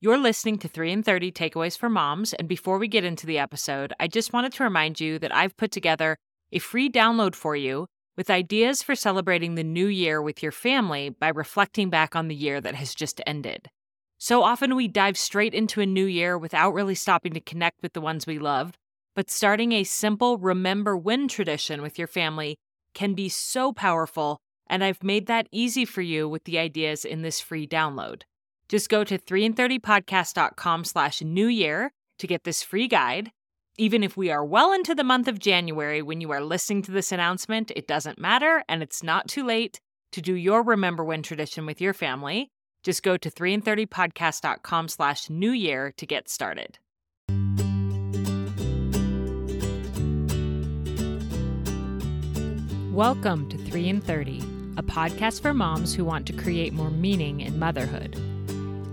You're listening to 3 in 30 Takeaways for Moms, and before we get into the episode, I just wanted to remind you that I've put together a free download for you with ideas for celebrating the new year with your family by reflecting back on the year that has just ended. So often we dive straight into a new year without really stopping to connect with the ones we love, but starting a simple remember when tradition with your family can be so powerful, and I've made that easy for you with the ideas in this free download. Just go to 3in30podcast.com slash new year to get this free guide. Even if we are well into the month of January when you are listening to this announcement, it doesn't matter and it's not too late to do your Remember When tradition with your family. Just go to 3in30podcast.com slash new year to get started. Welcome to 3 in 30, a podcast for moms who want to create more meaning in motherhood.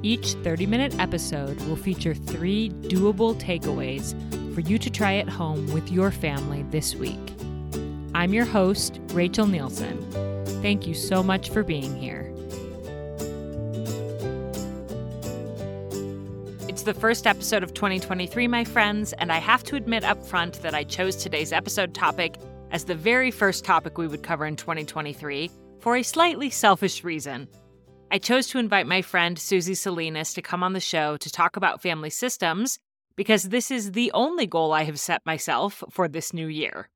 Each 30 minute episode will feature three doable takeaways for you to try at home with your family this week. I'm your host, Rachel Nielson. Thank you so much for being here. It's the first episode of 2023, my friends, and I have to admit up front that I chose today's episode topic as the very first topic we would cover in 2023 for a slightly selfish reason. I chose to invite my friend Susie Salinas to come on the show to talk about family systems because this is the only goal I have set myself for this new year.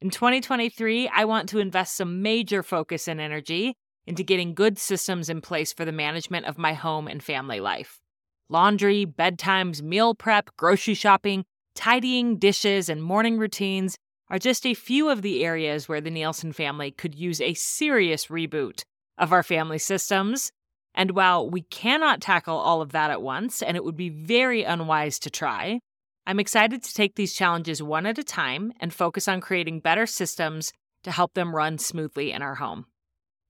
In 2023, I want to invest some major focus and energy into getting good systems in place for the management of my home and family life. Laundry, bedtimes, meal prep, grocery shopping, tidying, dishes, and morning routines are just a few of the areas where the Nielson family could use a serious reboot of our family systems. And while we cannot tackle all of that at once, and it would be very unwise to try, I'm excited to take these challenges one at a time and focus on creating better systems to help them run smoothly in our home.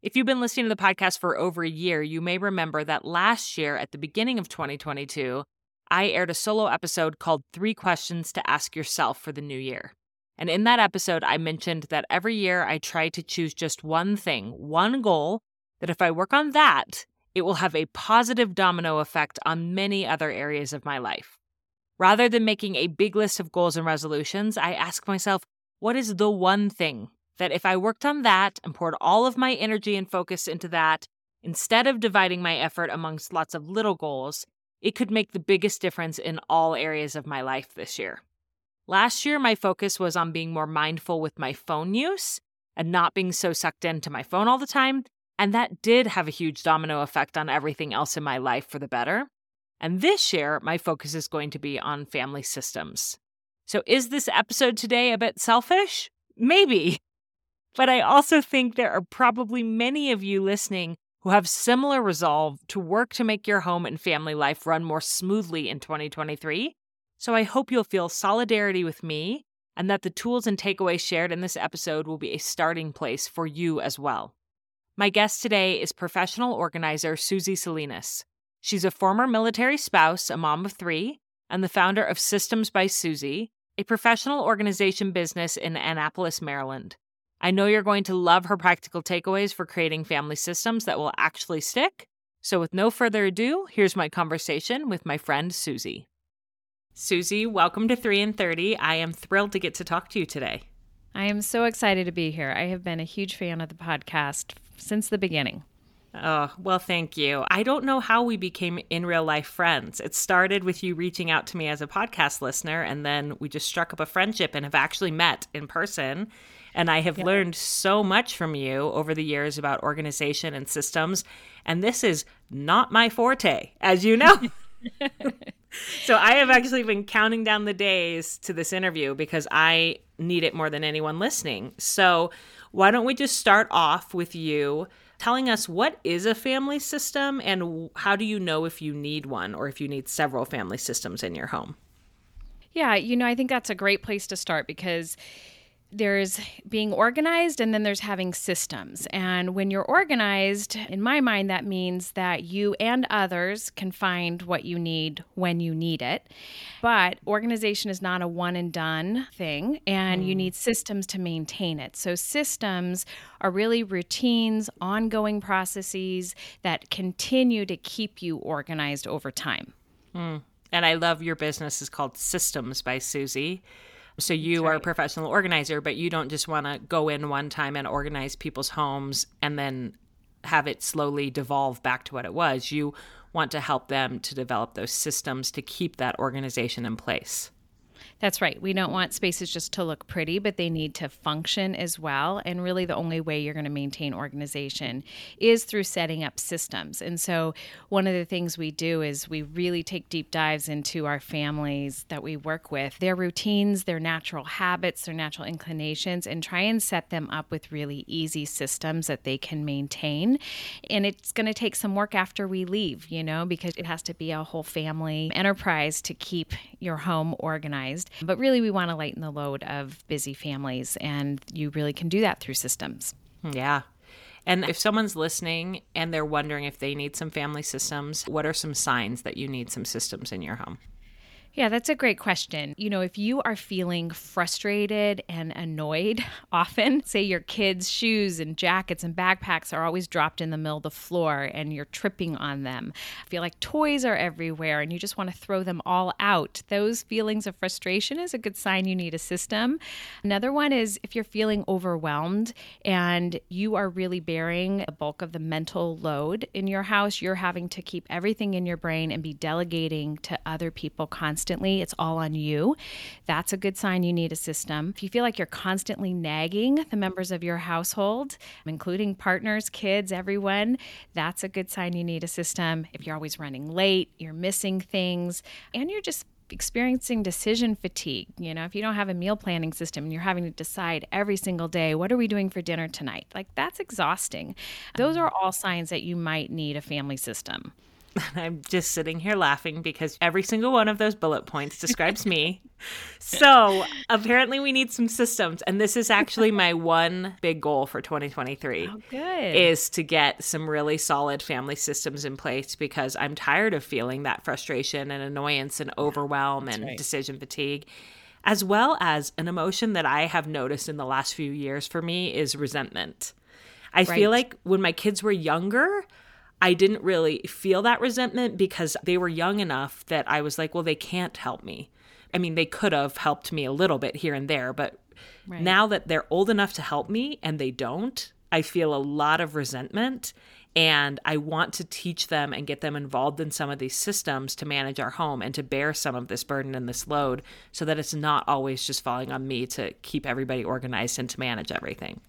If you've been listening to the podcast for over a year, you may remember that last year, at the beginning of 2022, I aired a solo episode called Three Questions to Ask Yourself for the New Year. And in that episode, I mentioned that every year I try to choose just one thing, one goal that if I work on that, it will have a positive domino effect on many other areas of my life. Rather than making a big list of goals and resolutions, I ask myself, what is the one thing that if I worked on that and poured all of my energy and focus into that, instead of dividing my effort amongst lots of little goals, it could make the biggest difference in all areas of my life this year. Last year, my focus was on being more mindful with my phone use and not being so sucked into my phone all the time. And that did have a huge domino effect on everything else in my life for the better. And this year, my focus is going to be on family systems. So, is this episode today a bit selfish? Maybe. But I also think there are probably many of you listening who have similar resolve to work to make your home and family life run more smoothly in 2023. So, I hope you'll feel solidarity with me and that the tools and takeaways shared in this episode will be a starting place for you as well. My guest today is professional organizer Susie Salinas. She's a former military spouse, a mom of three, and the founder of Systems by Susie, a professional organization business in Annapolis, Maryland. I know you're going to love her practical takeaways for creating family systems that will actually stick. So, with no further ado, here's my conversation with my friend Susie. Susie, welcome to 3 in 30. I am thrilled to get to talk to you today. I am so excited to be here. I have been a huge fan of the podcast since the beginning. Oh, well, thank you. I don't know how we became in real life friends. It started with you reaching out to me as a podcast listener, and then we just struck up a friendship and have actually met in person. And I have yeah. learned so much from you over the years about organization and systems. And this is not my forte, as you know. so I have actually been counting down the days to this interview because I need it more than anyone listening. So why don't we just start off with you telling us what is a family system and how do you know if you need one or if you need several family systems in your home. Yeah, you know, I think that's a great place to start because there's being organized and then there's having systems. And when you're organized, in my mind, that means that you and others can find what you need when you need it. But organization is not a one and done thing, and mm. you need systems to maintain it. So, systems are really routines, ongoing processes that continue to keep you organized over time. Mm. And I love your business is called Systems by Susie. So you right. are a professional organizer, but you don't just want to go in one time and organize people's homes and then have it slowly devolve back to what it was. You want to help them to develop those systems to keep that organization in place. That's right. We don't want spaces just to look pretty, but they need to function as well. And really, the only way you're going to maintain organization is through setting up systems. And so, one of the things we do is we really take deep dives into our families that we work with, their routines, their natural habits, their natural inclinations, and try and set them up with really easy systems that they can maintain. And it's going to take some work after we leave, you know, because it has to be a whole family enterprise to keep your home organized. But really, we want to lighten the load of busy families, and you really can do that through systems. Hmm. Yeah. And if someone's listening and they're wondering if they need some family systems, what are some signs that you need some systems in your home? Yeah, that's a great question. You know, if you are feeling frustrated and annoyed often, say your kids' shoes and jackets and backpacks are always dropped in the middle of the floor and you're tripping on them, I feel like toys are everywhere and you just want to throw them all out, those feelings of frustration is a good sign you need a system. Another one is if you're feeling overwhelmed and you are really bearing the bulk of the mental load in your house, you're having to keep everything in your brain and be delegating to other people constantly constantly, it's all on you. That's a good sign you need a system. If you feel like you're constantly nagging the members of your household, including partners, kids, everyone, that's a good sign you need a system. If you're always running late, you're missing things, and you're just experiencing decision fatigue, you know, if you don't have a meal planning system and you're having to decide every single day, what are we doing for dinner tonight? Like that's exhausting. Those are all signs that you might need a family system. I'm just sitting here laughing because every single one of those bullet points describes me. So apparently, we need some systems. And this is actually my one big goal for 2023 oh, good. is to get some really solid family systems in place because I'm tired of feeling that frustration and annoyance and overwhelm and right. decision fatigue. As well as an emotion that I have noticed in the last few years for me is resentment. I right. feel like when my kids were younger, I didn't really feel that resentment because they were young enough that I was like, well, they can't help me. I mean, they could have helped me a little bit here and there, but right. now that they're old enough to help me and they don't, I feel a lot of resentment. And I want to teach them and get them involved in some of these systems to manage our home and to bear some of this burden and this load so that it's not always just falling on me to keep everybody organized and to manage everything.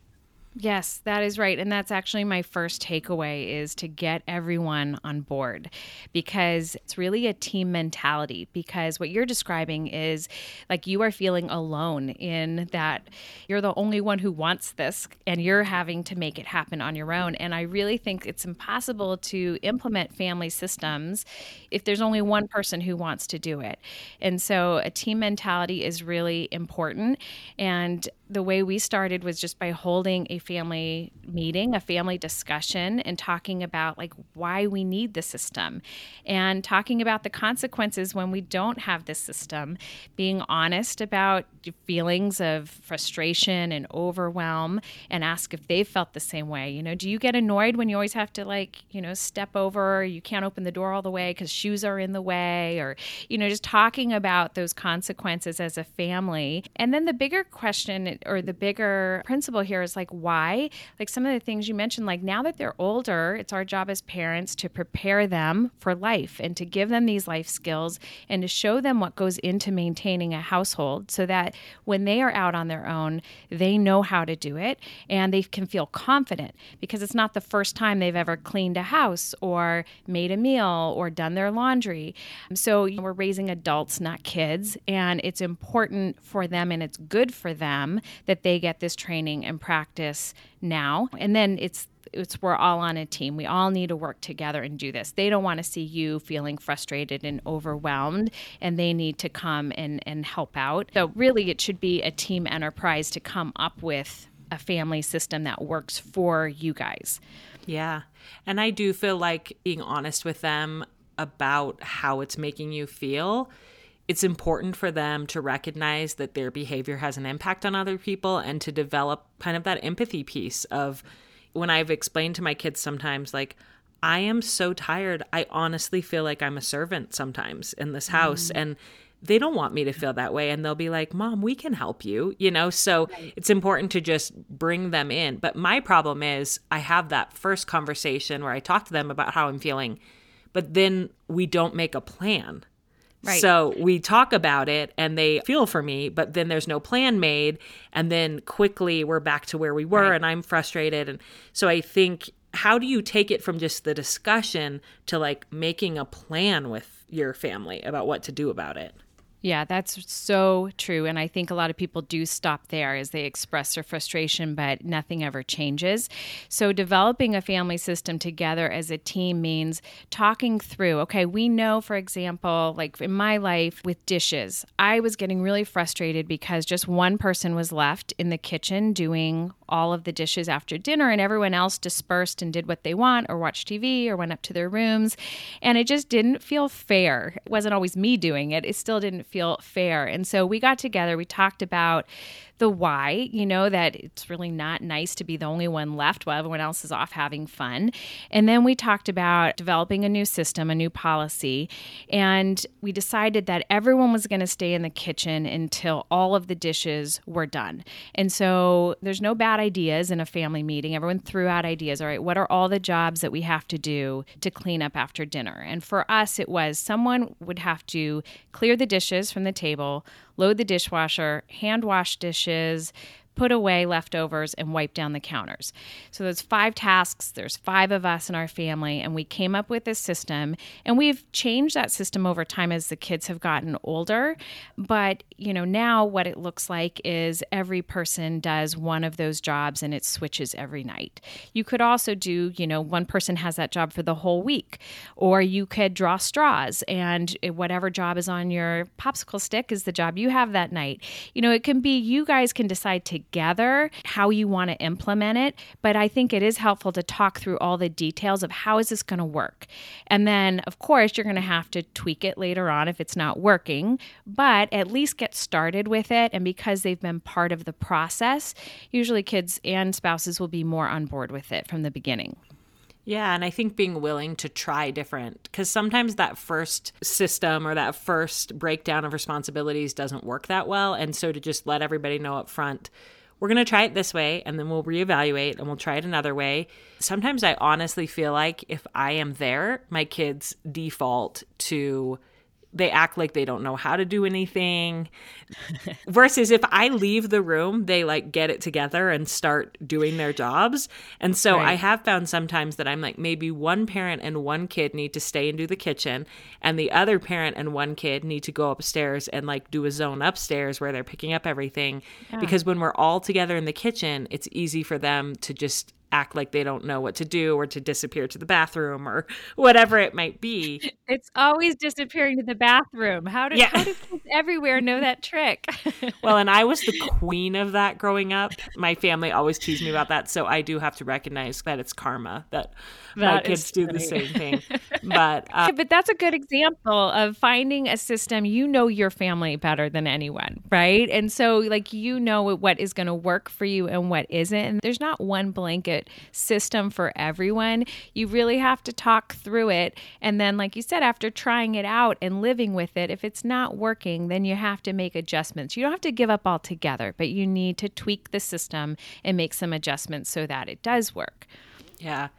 Yes, that is right. And that's actually my first takeaway is to get everyone on board because it's really a team mentality because what you're describing is like you are feeling alone in that you're the only one who wants this and you're having to make it happen on your own. And I really think it's impossible to implement family systems if there's only one person who wants to do it. And so a team mentality is really important and the way we started was just by holding a family meeting, a family discussion, and talking about like why we need the system and talking about the consequences when we don't have this system, being honest about feelings of frustration and overwhelm and ask if they've felt the same way. You know, do you get annoyed when you always have to like, you know, step over, you can't open the door all the way because shoes are in the way, or, you know, just talking about those consequences as a family. And then the bigger question or the bigger principle here is like why like some of the things you mentioned like now that they're older it's our job as parents to prepare them for life and to give them these life skills and to show them what goes into maintaining a household so that when they are out on their own they know how to do it and they can feel confident because it's not the first time they've ever cleaned a house or made a meal or done their laundry. So we're raising adults not kids and it's important for them and it's good for them that they get this training and practice now. And then it's it's we're all on a team. We all need to work together and do this. They don't want to see you feeling frustrated and overwhelmed and they need to come and, and help out. So really it should be a team enterprise to come up with a family system that works for you guys. Yeah. And I do feel like being honest with them about how it's making you feel it's important for them to recognize that their behavior has an impact on other people and to develop kind of that empathy piece of when I've explained to my kids sometimes, like, I am so tired. I honestly feel like I'm a servant sometimes in this house. Mm. And they don't want me to feel that way. And they'll be like, Mom, we can help you, you know? So right. it's important to just bring them in. But my problem is, I have that first conversation where I talk to them about how I'm feeling, but then we don't make a plan. Right. So we talk about it and they feel for me, but then there's no plan made. And then quickly we're back to where we were right. and I'm frustrated. And so I think, how do you take it from just the discussion to like making a plan with your family about what to do about it? Yeah, that's so true. And I think a lot of people do stop there as they express their frustration, but nothing ever changes. So, developing a family system together as a team means talking through okay, we know, for example, like in my life with dishes, I was getting really frustrated because just one person was left in the kitchen doing all of the dishes after dinner and everyone else dispersed and did what they want or watched TV or went up to their rooms. And it just didn't feel fair. It wasn't always me doing it, it still didn't feel fair. And so we got together, we talked about the why, you know, that it's really not nice to be the only one left while everyone else is off having fun. And then we talked about developing a new system, a new policy. And we decided that everyone was going to stay in the kitchen until all of the dishes were done. And so there's no bad ideas in a family meeting. Everyone threw out ideas. All right, what are all the jobs that we have to do to clean up after dinner? And for us, it was someone would have to clear the dishes from the table load the dishwasher, hand wash dishes, put away leftovers, and wipe down the counters. So there's five tasks. There's five of us in our family, and we came up with this system. And we've changed that system over time as the kids have gotten older. But you know now what it looks like is every person does one of those jobs, and it switches every night. You could also do you know one person has that job for the whole week, or you could draw straws, and whatever job is on your popsicle stick is the job you have that night. You know it can be you guys can decide to together how you want to implement it. But I think it is helpful to talk through all the details of how is this going to work. And then, of course, you're going to have to tweak it later on if it's not working, but at least get started with it. And because they've been part of the process, usually kids and spouses will be more on board with it from the beginning. Yeah, and I think being willing to try different because sometimes that first system or that first breakdown of responsibilities doesn't work that well. And so to just let everybody know up front, we're going to try it this way and then we'll reevaluate and we'll try it another way. Sometimes I honestly feel like if I am there, my kids default to they act like they don't know how to do anything. Versus if I leave the room, they like get it together and start doing their jobs. And so right. I have found sometimes that I'm like, maybe one parent and one kid need to stay and do the kitchen, and the other parent and one kid need to go upstairs and like do a zone upstairs where they're picking up everything. Yeah. Because when we're all together in the kitchen, it's easy for them to just act like they don't know what to do or to disappear to the bathroom or whatever it might be. It's always disappearing to the bathroom. How do, yeah. how do kids everywhere know that trick? well, and I was the queen of that growing up. My family always teased me about that. So I do have to recognize that it's karma that, that my kids do the same thing. But, uh, but that's a good example of finding a system. You know your family better than anyone, right? And so, like, you know what is going to work for you and what isn't. And there's not one blanket system for everyone. You really have to talk through it. And then, like you said, after trying it out and living with it, if it's not working, then you have to make adjustments. You don't have to give up altogether, but you need to tweak the system and make some adjustments so that it does work. Yeah.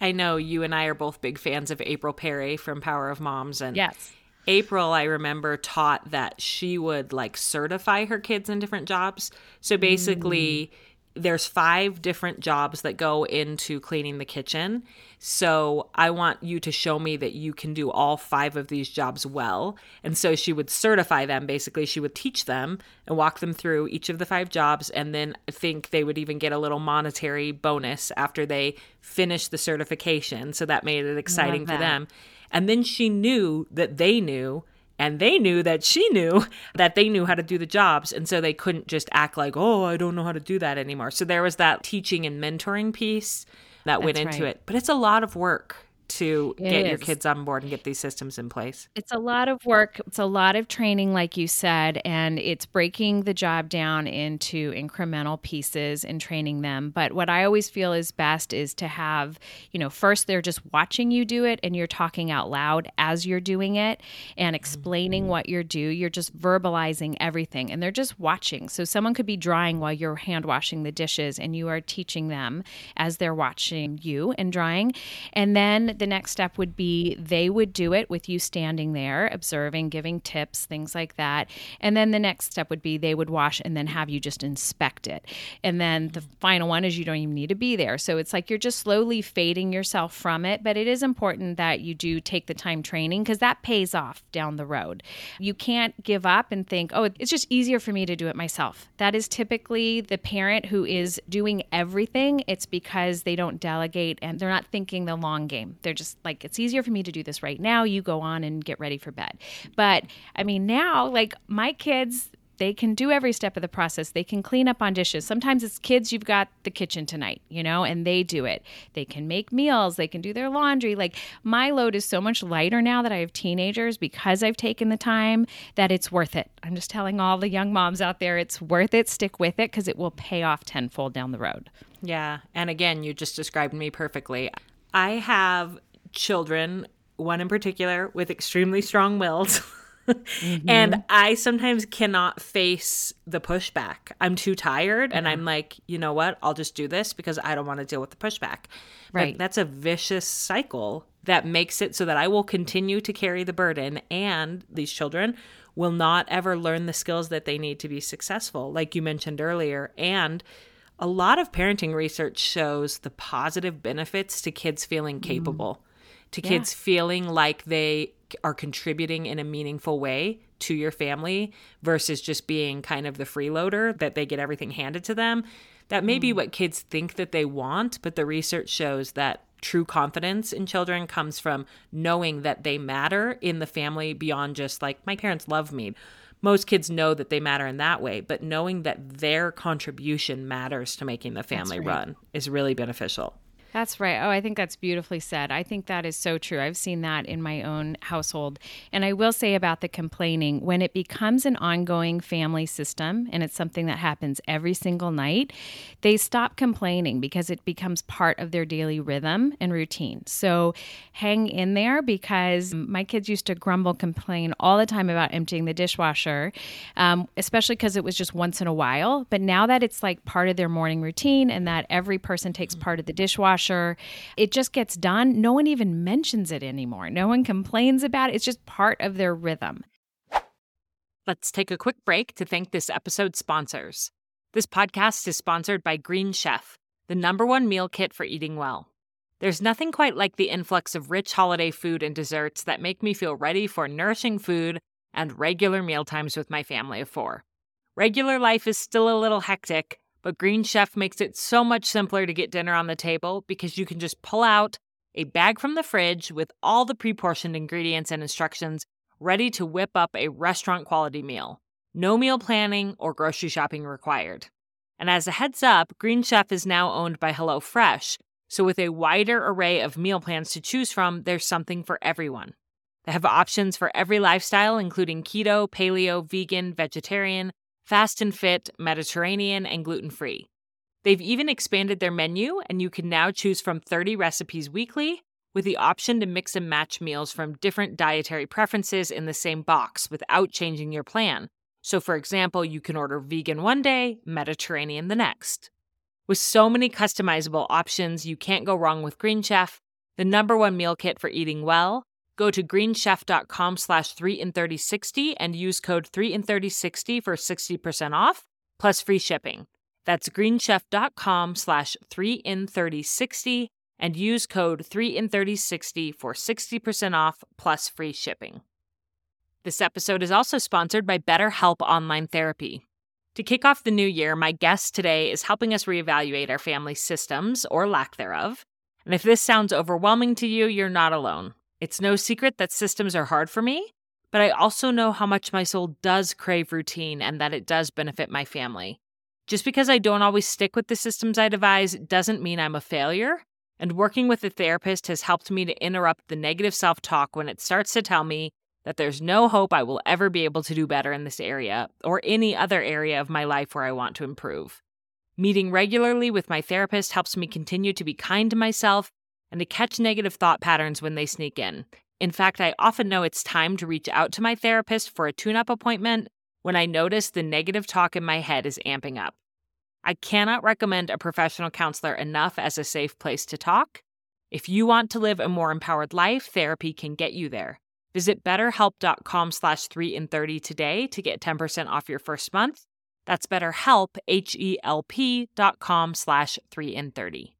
I know you and I are both big fans of April Perry from Power of Moms. And yes. April, I remember, taught that she would like certify her kids in different jobs. So basically, mm there's five different jobs that go into cleaning the kitchen. So I want you to show me that you can do all five of these jobs well. And so she would certify them. Basically, she would teach them and walk them through each of the five jobs. And then I think they would even get a little monetary bonus after they finished the certification. So that made it exciting for them. And then she knew that they knew and they knew that she knew that they knew how to do the jobs and so they couldn't just act like oh i don't know how to do that anymore. So there was that teaching and mentoring piece that That's went into right. it. But it's a lot of work to it get is. your kids on board and get these systems in place? It's a lot of work. It's a lot of training, like you said, and it's breaking the job down into incremental pieces and training them. But what I always feel is best is to have, you know, first they're just watching you do it and you're talking out loud as you're doing it and explaining mm-hmm. what you're do. You're just verbalizing everything and they're just watching. So someone could be drying while you're hand washing the dishes and you are teaching them as they're watching you and drying. And the next step would be they would do it with you standing there, observing, giving tips, things like that. And then the next step would be they would wash and then have you just inspect it. And then the final one is you don't even need to be there. So it's like you're just slowly fading yourself from it. But it is important that you do take the time training because that pays off down the road. You can't give up and think, oh, it's just easier for me to do it myself. That is typically the parent who is doing everything. It's because they don't delegate and they're not thinking the long game. They're just like, it's easier for me to do this right now. You go on and get ready for bed. But I mean, now, like my kids, they can do every step of the process. They can clean up on dishes. Sometimes it's kids, you've got the kitchen tonight, you know, and they do it. They can make meals, they can do their laundry. Like my load is so much lighter now that I have teenagers because I've taken the time that it's worth it. I'm just telling all the young moms out there, it's worth it. Stick with it because it will pay off tenfold down the road. Yeah. And again, you just described me perfectly. I have children, one in particular with extremely strong wills. mm-hmm. And I sometimes cannot face the pushback. I'm too tired mm-hmm. and I'm like, you know what? I'll just do this because I don't want to deal with the pushback. Right. But that's a vicious cycle that makes it so that I will continue to carry the burden and these children will not ever learn the skills that they need to be successful, like you mentioned earlier. And a lot of parenting research shows the positive benefits to kids feeling mm-hmm. capable. Mm to yeah. kids feeling like they are contributing in a meaningful way to your family versus just being kind of the freeloader that they get everything handed to them. That may mm. be what kids think that they want, but the research shows that true confidence in children comes from knowing that they matter in the family beyond just like my parents love me. Most kids know that they matter in that way, but knowing that their contribution matters to making the family right. run is really beneficial. That's right. Oh, I think that's beautifully said. I think that is so true. I've seen that in my own household. And I will say about the complaining when it becomes an ongoing family system and it's something that happens every single night, they stop complaining because it becomes part of their daily rhythm and routine. So hang in there because my kids used to grumble, complain all the time about emptying the dishwasher, um, especially because it was just once in a while. But now that it's like part of their morning routine and that every person takes part of the dishwasher, dishwasher. It just gets done. No one even mentions it anymore. No one complains about it. It's just part of their rhythm. Let's take a quick break to thank this episode's sponsors. This podcast is sponsored by Green Chef, the number one meal kit for eating well. There's nothing quite like the influx of rich holiday food and desserts that make me feel ready for nourishing food and regular meal times with my family of four. Regular life is still a little hectic, but Green Chef makes it so much simpler to get dinner on the table because you can just pull out a bag from the fridge with all the pre portioned ingredients and instructions ready to whip up a restaurant quality meal. No meal planning or grocery shopping required. And as a heads up, Green Chef is now owned by HelloFresh, so with a wider array of meal plans to choose from, there's something for everyone. They have options for every lifestyle, including keto, paleo, vegan, vegetarian, fast and fit, Mediterranean, and gluten free. They've even expanded their menu, and you can now choose from 30 recipes weekly with the option to mix and match meals from different dietary preferences in the same box without changing your plan. So, for example, you can order vegan one day, Mediterranean the next. With so many customizable options, you can't go wrong with Green Chef, the number one meal kit for eating well, Go to greenchef.com slash 3 in 3060 and use code 3 in 3060 for 60% off plus free shipping. That's greenchef.com slash 3 in 3060 and use code 3 in 3060 for 60% off plus free shipping. This episode is also sponsored by BetterHelp Online Therapy. To kick off the new year, my guest today is helping us reevaluate our family systems or lack thereof. And if this sounds overwhelming to you, you're not alone. It's no secret that systems are hard for me, but I also know how much my soul does crave routine and that it does benefit my family. Just because I don't always stick with the systems I devise doesn't mean I'm a failure. And working with a therapist has helped me to interrupt the negative self talk when it starts to tell me that there's no hope I will ever be able to do better in this area or any other area of my life where I want to improve. Meeting regularly with my therapist helps me continue to be kind to myself and to catch negative thought patterns when they sneak in. In fact, I often know it's time to reach out to my therapist for a tune up appointment when I notice the negative talk in my head is amping up. I cannot recommend a professional counselor enough as a safe place to talk. If you want to live a more empowered life, therapy can get you there. Visit betterhelp.com slash 3 in 30 today to get 10% off your first month. That's betterhelp, H-E-L-P dot com slash 3 in 30.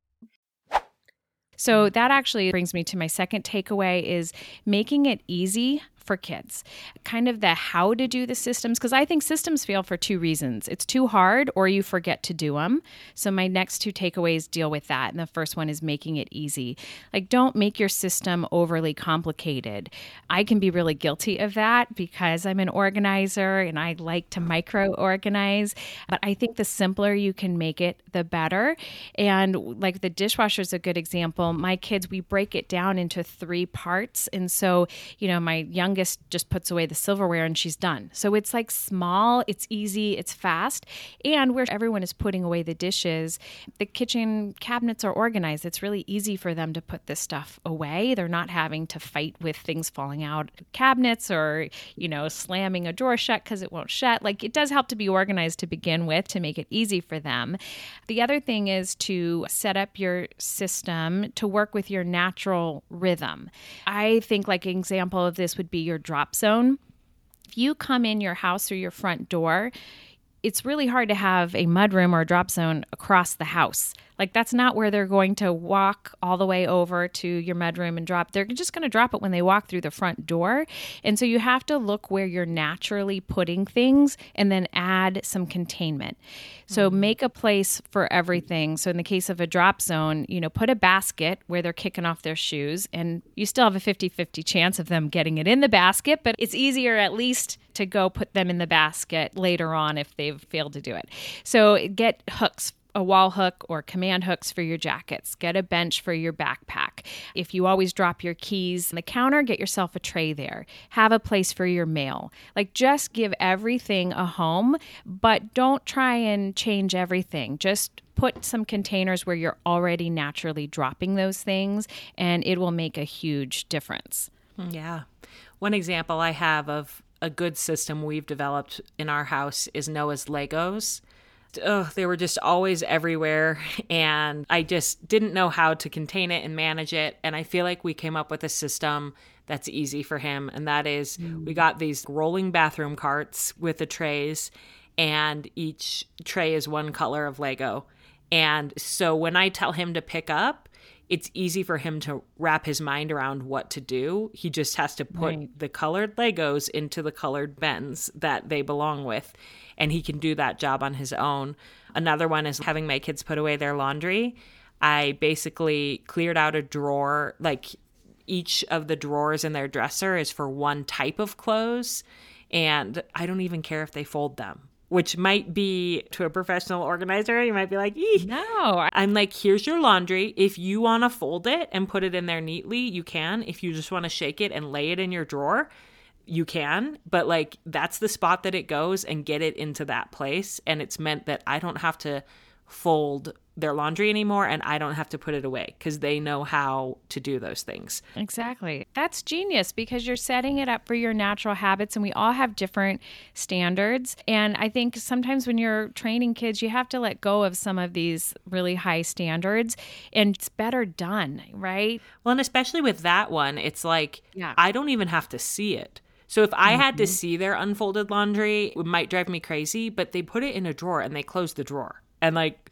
So that actually brings me to my second takeaway is making it easy for kids. Kind of the how to do the systems, because I think systems fail for two reasons it's too hard or you forget to do them. So, my next two takeaways deal with that. And the first one is making it easy. Like, don't make your system overly complicated. I can be really guilty of that because I'm an organizer and I like to micro organize. But I think the simpler you can make it, the better. And like the dishwasher is a good example. My kids, we break it down into three parts. And so, you know, my young youngest just puts away the silverware and she's done. So it's like small, it's easy, it's fast. And where everyone is putting away the dishes, the kitchen cabinets are organized. It's really easy for them to put this stuff away. They're not having to fight with things falling out cabinets or, you know, slamming a drawer shut because it won't shut. Like it does help to be organized to begin with to make it easy for them. The other thing is to set up your system to work with your natural rhythm. I think like an example of this would be your drop zone. If you come in your house or your front door, it's really hard to have a mudroom or a drop zone across the house. Like that's not where they're going to walk all the way over to your mudroom and drop. They're just going to drop it when they walk through the front door. And so you have to look where you're naturally putting things and then add some containment. So mm-hmm. make a place for everything. So in the case of a drop zone, you know, put a basket where they're kicking off their shoes and you still have a 50-50 chance of them getting it in the basket, but it's easier at least to go put them in the basket later on if they've failed to do it. So get hooks a wall hook or command hooks for your jackets. Get a bench for your backpack. If you always drop your keys on the counter, get yourself a tray there. Have a place for your mail. Like just give everything a home, but don't try and change everything. Just put some containers where you're already naturally dropping those things, and it will make a huge difference. Yeah. One example I have of a good system we've developed in our house is Noah's Legos ugh, they were just always everywhere. And I just didn't know how to contain it and manage it. And I feel like we came up with a system that's easy for him. And that is mm. we got these rolling bathroom carts with the trays, and each tray is one color of Lego. And so when I tell him to pick up, it's easy for him to wrap his mind around what to do. He just has to put right. the colored Legos into the colored bins that they belong with and he can do that job on his own. Another one is having my kids put away their laundry. I basically cleared out a drawer, like each of the drawers in their dresser is for one type of clothes. And I don't even care if they fold them, which might be to a professional organizer. You might be like, no. I'm like, here's your laundry. If you want to fold it and put it in there neatly, you can. If you just want to shake it and lay it in your drawer, you can, but like that's the spot that it goes and get it into that place. And it's meant that I don't have to fold their laundry anymore and I don't have to put it away because they know how to do those things. Exactly. That's genius because you're setting it up for your natural habits and we all have different standards. And I think sometimes when you're training kids, you have to let go of some of these really high standards and it's better done, right? Well, and especially with that one, it's like yeah. I don't even have to see it. So if I mm-hmm. had to mm-hmm. see their unfolded laundry, it might drive me crazy, but they put it in a drawer and they close the drawer. And like,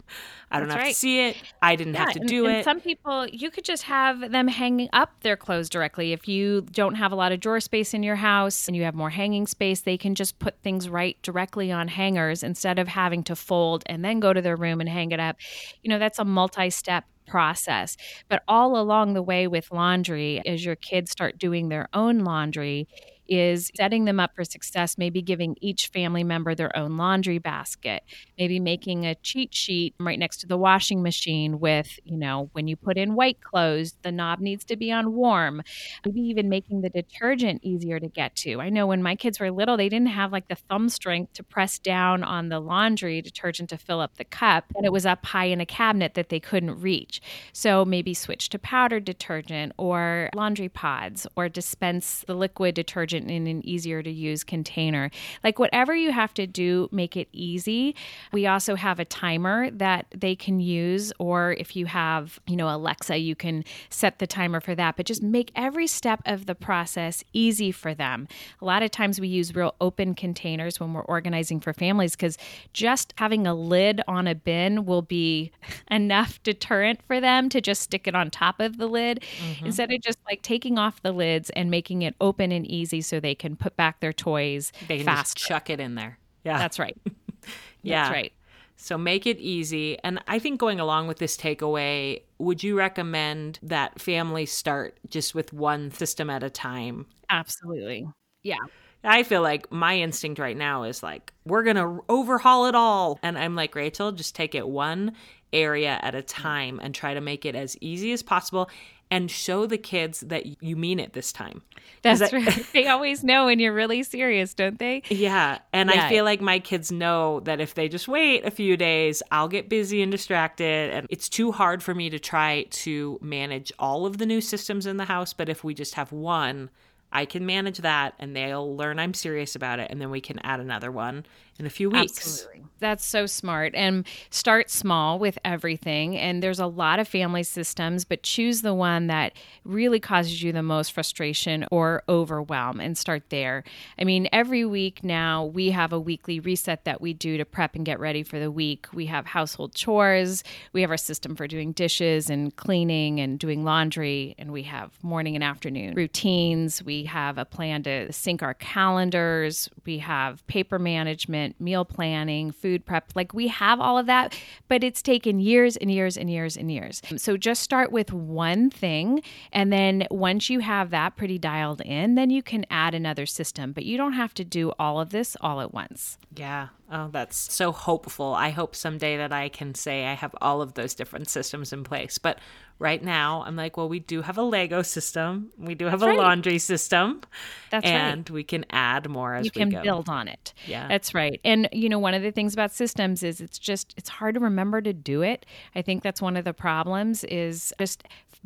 I don't That's have right. to see it. I didn't have to and- do and it. Some people, you could just have them hanging up their clothes directly. If you don't have a lot of drawer space in your house and you have more hanging space, they can just put things right directly on hangers instead of having to fold and then go to their room and hang it up. You know, that's a multi step process. But all along the way with laundry, as your kids start doing their own laundry, is setting them up for success, maybe giving each family member their own laundry basket, maybe making a cheat sheet right next to the washing machine with, you know, when you put in white clothes, the knob needs to be on warm. Maybe even making the detergent easier to get to. I know when my kids were little, they didn't have like the thumb strength to press down on the laundry detergent to fill up the cup, and it was up high in a cabinet that they couldn't reach. So maybe switch to powdered detergent or laundry pods or dispense the liquid detergent in an easier to use container. Like whatever you have to do, make it easy. We also have a timer that they can use, or if you have, you know, Alexa, you can set the timer for that. But just make every step of the process easy for them. A lot of times we use real open containers when we're organizing for families because just having a lid on a bin will be enough deterrent for them to just stick it on top of the lid mm-hmm. instead of just like taking off the lids and making it open and easy so they can put back their toys they can fast. just chuck it in there. Yeah. That's right. yeah. That's right. So make it easy. And I think going along with this takeaway, would you recommend that families start just with one system at a time? Absolutely. Yeah. I feel like my instinct right now is like, we're going to overhaul it all. And I'm like, Rachel, just take it one area at a time and try to make it as easy as possible and show the kids that you mean it this time. That's I- right. They always know when you're really serious, don't they? Yeah. And Yeah. I feel like my kids know that if they just wait a few days, I'll get busy and distracted. And it's too hard for me to try to manage all of the new systems in the house. But if we just have one, I can manage that and they'll learn I'm serious about it. And then we can add another one in a few weeks. Absolutely. That's so smart. And start small with everything. And there's a lot of family systems, but choose the one that really causes you the most frustration or overwhelm and start there. I mean, every week now we have a weekly reset that we do to prep and get ready for the week. We have household chores, we have our system for doing dishes and cleaning and doing laundry, and we have morning and afternoon routines. We have a plan to sync our calendars, we have paper management, meal planning, food prep. Like we have all of that, but it's taken years and years and years and years. So just start with one thing. And then once you have that pretty dialed in, then you can add another system. But you don't have to do all of this all at once. Yeah. Oh, that's so hopeful. I hope someday that I can say I have all of those different systems in place. But right now, I'm like, well, we do have a Lego system. We do have a right. laundry system. That's right. and we can add more as you we can go. build on it. Yeah. That's right. And you know, one of the things about systems is it's just it's hard to remember to do it. I think that's one of the problems is just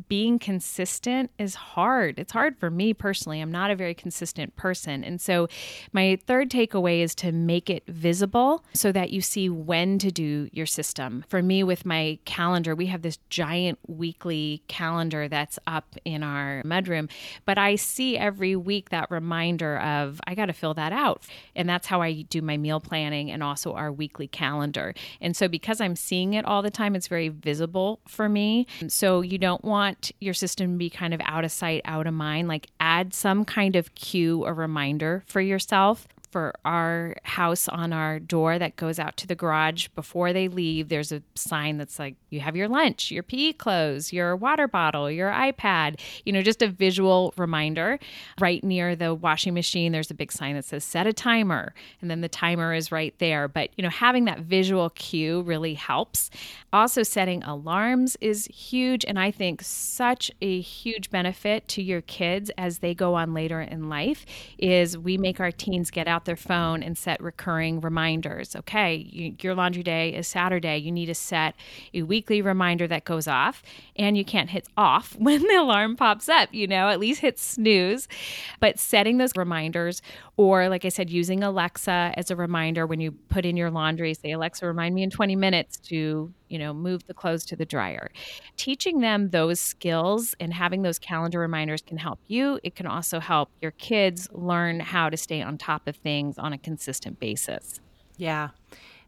being consistent is hard. It's hard for me personally. I'm not a very consistent person. And so my third takeaway is to make it visible so that you see when to do your system. For me with my calendar, we have this giant weekly calendar that's up in our mudroom, but I see every week that reminder of I got to fill that out. And that's how I do my meal planning and also our weekly calendar. And so because I'm seeing it all the time, it's very visible for me. So you don't want your system to be kind of out of sight, out of mind. Like add some kind of cue or reminder for yourself for our house on our door that goes out to the garage before they leave there's a sign that's like you have your lunch your PE clothes your water bottle your iPad you know just a visual reminder. Right near the washing machine there's a big sign that says set a timer and then the timer is right there. But you know having that visual cue really helps. Also setting alarms is huge and I think such a huge benefit to your kids as they go on later in life is we make our teens get out their phone and set recurring reminders. Okay, you, your laundry day is Saturday. You need to set a weekly reminder that goes off, and you can't hit off when the alarm pops up, you know, at least hit snooze. But setting those reminders, or like I said, using Alexa as a reminder when you put in your laundry, say, Alexa, remind me in 20 minutes to you know, move the clothes to the dryer. Teaching them those skills and having those calendar reminders can help you. It can also help your kids learn how to stay on top of things on a consistent basis. Yeah.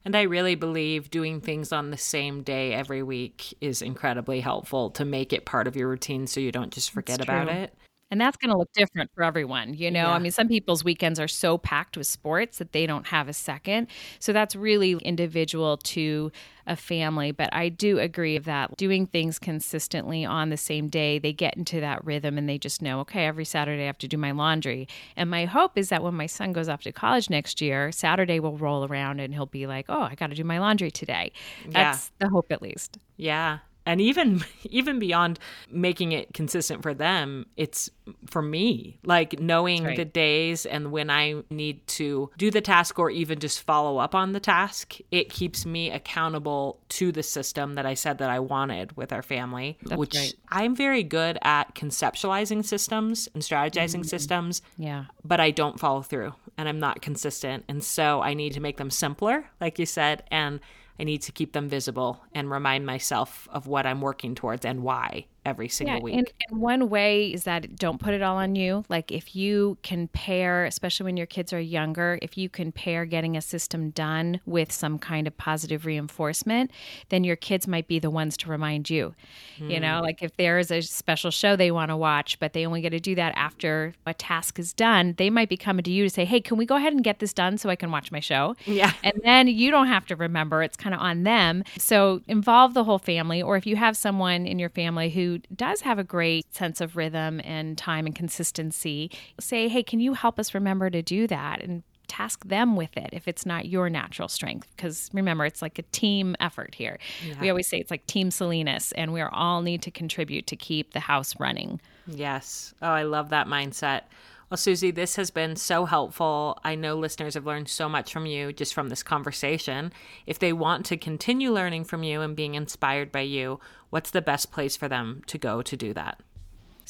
And I really believe doing things on the same day every week is incredibly helpful to make it part of your routine so you don't just forget about it. And that's going to look different for everyone. You know, yeah. I mean, some people's weekends are so packed with sports that they don't have a second. So that's really individual to a family. But I do agree that doing things consistently on the same day, they get into that rhythm and they just know, okay, every Saturday I have to do my laundry. And my hope is that when my son goes off to college next year, Saturday will roll around and he'll be like, oh, I got to do my laundry today. That's yeah. the hope, at least. Yeah and even even beyond making it consistent for them it's for me like knowing right. the days and when i need to do the task or even just follow up on the task it keeps me accountable to the system that i said that i wanted with our family That's which great. i'm very good at conceptualizing systems and strategizing mm-hmm. systems yeah but i don't follow through and i'm not consistent and so i need to make them simpler like you said and I need to keep them visible and remind myself of what I'm working towards and why every single yeah, week. And, and, one way is that don't put it all on you. Like if you can pair, especially when your kids are younger, if you can pair getting a system done with some kind of positive reinforcement, then your kids might be the ones to remind you. Mm. You know, hmm. like if there is a special show they want to watch, but they only get to do that after a task is done, they might be coming to you to say, Hey, can we go ahead and get this done so I can watch my show? Yeah. And then you don't have to remember. It's kind of on them. So involve the whole family, or if you have someone in your family who does have a great sense of rhythm and time and consistency, say, hey, can you help us remember to do that? And task them with it if it's not your natural strength. Because remember, it's like a team effort here. Yeah. We always say it's like Team Salinas, and we all need to contribute to keep the house running. Yes. Oh, I love that mindset. Well, Susie, this has been so helpful. I know listeners have learned so much from you just from this conversation. If they want to continue learning from you and being inspired by you, what's the best place for them to go to do that?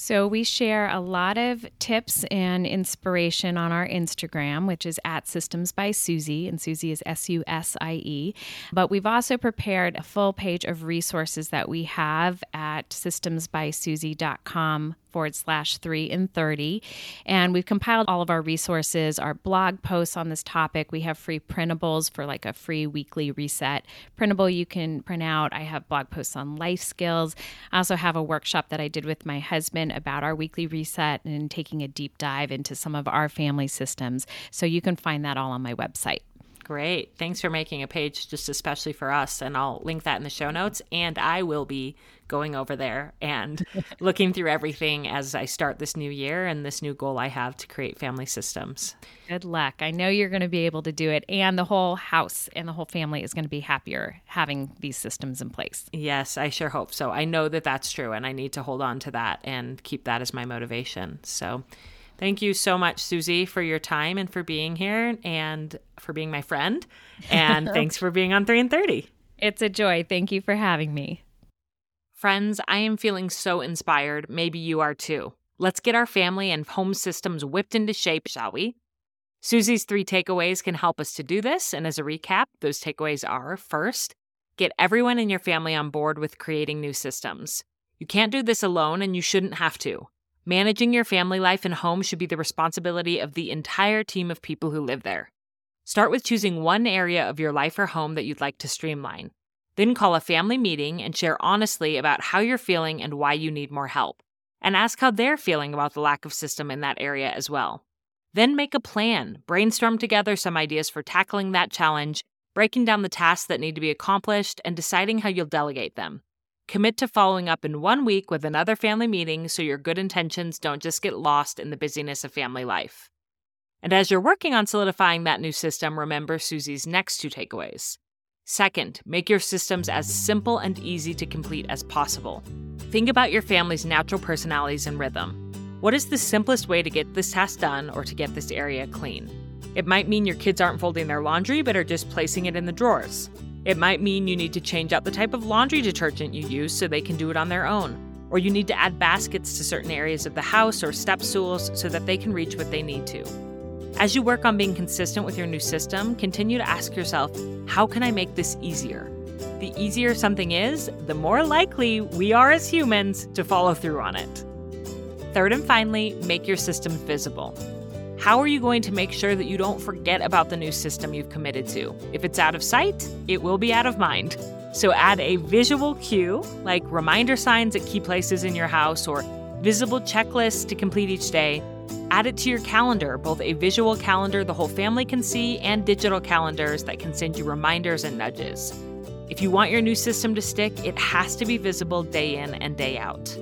So, we share a lot of tips and inspiration on our Instagram, which is at Systems by Susie, and Susie is S U S I E. But we've also prepared a full page of resources that we have at systemsbysusie.com forward slash three and 30. And we've compiled all of our resources, our blog posts on this topic. We have free printables for like a free weekly reset printable you can print out. I have blog posts on life skills. I also have a workshop that I did with my husband about our weekly reset and taking a deep dive into some of our family systems. So you can find that all on my website. Great. Thanks for making a page just especially for us. And I'll link that in the show notes. And I will be going over there and looking through everything as I start this new year and this new goal I have to create family systems. Good luck. I know you're going to be able to do it. And the whole house and the whole family is going to be happier having these systems in place. Yes, I sure hope so. I know that that's true. And I need to hold on to that and keep that as my motivation. So, Thank you so much, Susie, for your time and for being here and for being my friend. And thanks for being on 3 and 30. It's a joy. Thank you for having me. Friends, I am feeling so inspired. Maybe you are too. Let's get our family and home systems whipped into shape, shall we? Susie's three takeaways can help us to do this. And as a recap, those takeaways are first, get everyone in your family on board with creating new systems. You can't do this alone, and you shouldn't have to. Managing your family life and home should be the responsibility of the entire team of people who live there. Start with choosing one area of your life or home that you'd like to streamline. Then call a family meeting and share honestly about how you're feeling and why you need more help. And ask how they're feeling about the lack of system in that area as well. Then make a plan, brainstorm together some ideas for tackling that challenge, breaking down the tasks that need to be accomplished, and deciding how you'll delegate them. Commit to following up in one week with another family meeting so your good intentions don't just get lost in the busyness of family life. And as you're working on solidifying that new system, remember Susie's next two takeaways. Second, make your systems as simple and easy to complete as possible. Think about your family's natural personalities and rhythm. What is the simplest way to get this task done or to get this area clean? It might mean your kids aren't folding their laundry but are just placing it in the drawers. It might mean you need to change out the type of laundry detergent you use so they can do it on their own. Or you need to add baskets to certain areas of the house or step stools so that they can reach what they need to. As you work on being consistent with your new system, continue to ask yourself, how can I make this easier? The easier something is, the more likely we are as humans to follow through on it. Third and finally, make your system visible. How are you going to make sure that you don't forget about the new system you've committed to? If it's out of sight, it will be out of mind. So add a visual cue, like reminder signs at key places in your house or visible checklists to complete each day. Add it to your calendar, both a visual calendar the whole family can see and digital calendars that can send you reminders and nudges. If you want your new system to stick, it has to be visible day in and day out.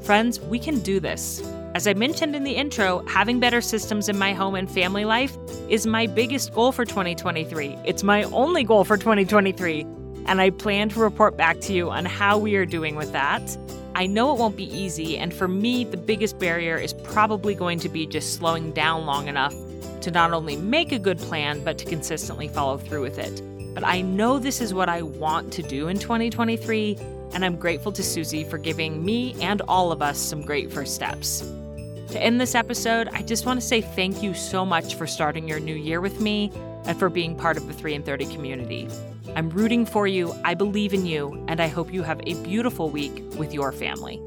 Friends, we can do this. As I mentioned in the intro, having better systems in my home and family life is my biggest goal for 2023. It's my only goal for 2023, and I plan to report back to you on how we are doing with that. I know it won't be easy, and for me, the biggest barrier is probably going to be just slowing down long enough to not only make a good plan, but to consistently follow through with it. But I know this is what I want to do in 2023, and I'm grateful to Susie for giving me and all of us some great first steps. To end this episode, I just want to say thank you so much for starting your new year with me and for being part of the 3 and 30 community. I'm rooting for you, I believe in you, and I hope you have a beautiful week with your family.